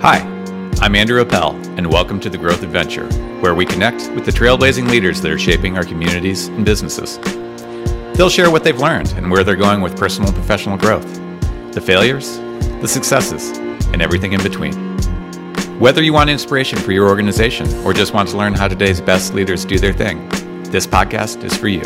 Hi, I'm Andrew Appel, and welcome to the Growth Adventure, where we connect with the trailblazing leaders that are shaping our communities and businesses. They'll share what they've learned and where they're going with personal and professional growth, the failures, the successes, and everything in between. Whether you want inspiration for your organization or just want to learn how today's best leaders do their thing, this podcast is for you.